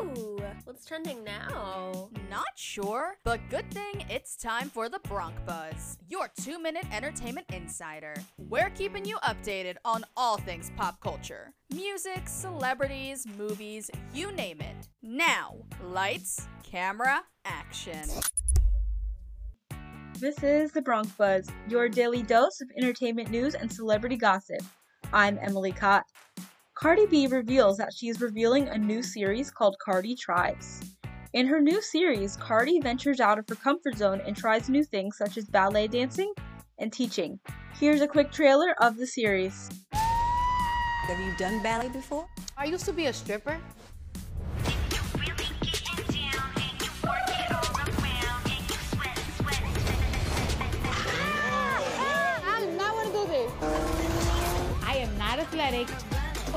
Ooh, what's trending now? Not sure, but good thing it's time for the Bronc Buzz, your two minute entertainment insider. We're keeping you updated on all things pop culture music, celebrities, movies, you name it. Now, lights, camera, action. This is the Bronc Buzz, your daily dose of entertainment news and celebrity gossip. I'm Emily Katt. Cardi B reveals that she is revealing a new series called Cardi Tries. In her new series, Cardi ventures out of her comfort zone and tries new things such as ballet dancing and teaching. Here's a quick trailer of the series. Have you done ballet before? I used to be a stripper. I do not want to do this. I am not athletic.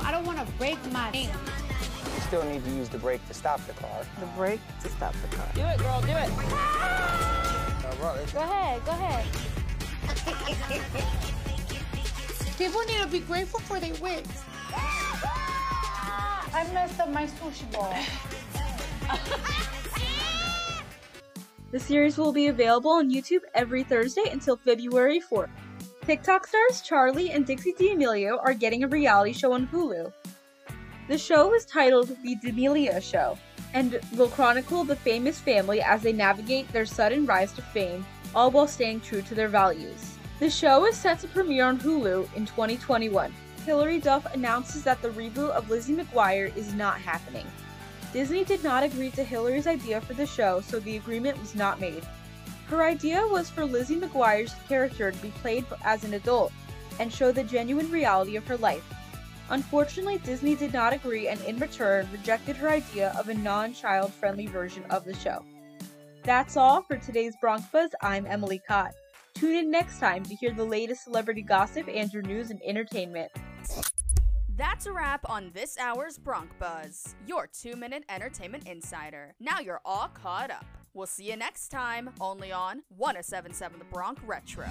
I don't want to break my thing. You still need to use the brake to stop the car. The brake to stop the car. Do it, girl, do it. Go ahead, go ahead. People need to be grateful for their wins. I messed up my sushi ball. The series will be available on YouTube every Thursday until February 4th. TikTok stars Charlie and Dixie D'Amelio are getting a reality show on Hulu. The show is titled The D'Amelio Show and will chronicle the famous family as they navigate their sudden rise to fame, all while staying true to their values. The show is set to premiere on Hulu in 2021. Hilary Duff announces that the reboot of Lizzie McGuire is not happening. Disney did not agree to Hilary's idea for the show, so the agreement was not made. Her idea was for Lizzie McGuire's character to be played as an adult and show the genuine reality of her life. Unfortunately, Disney did not agree and in return rejected her idea of a non child friendly version of the show. That's all for today's Bronc Buzz. I'm Emily Katt. Tune in next time to hear the latest celebrity gossip and your news and entertainment. That's a wrap on this hour's Bronc Buzz, your two minute entertainment insider. Now you're all caught up. We'll see you next time, only on 1077 The Bronc Retro.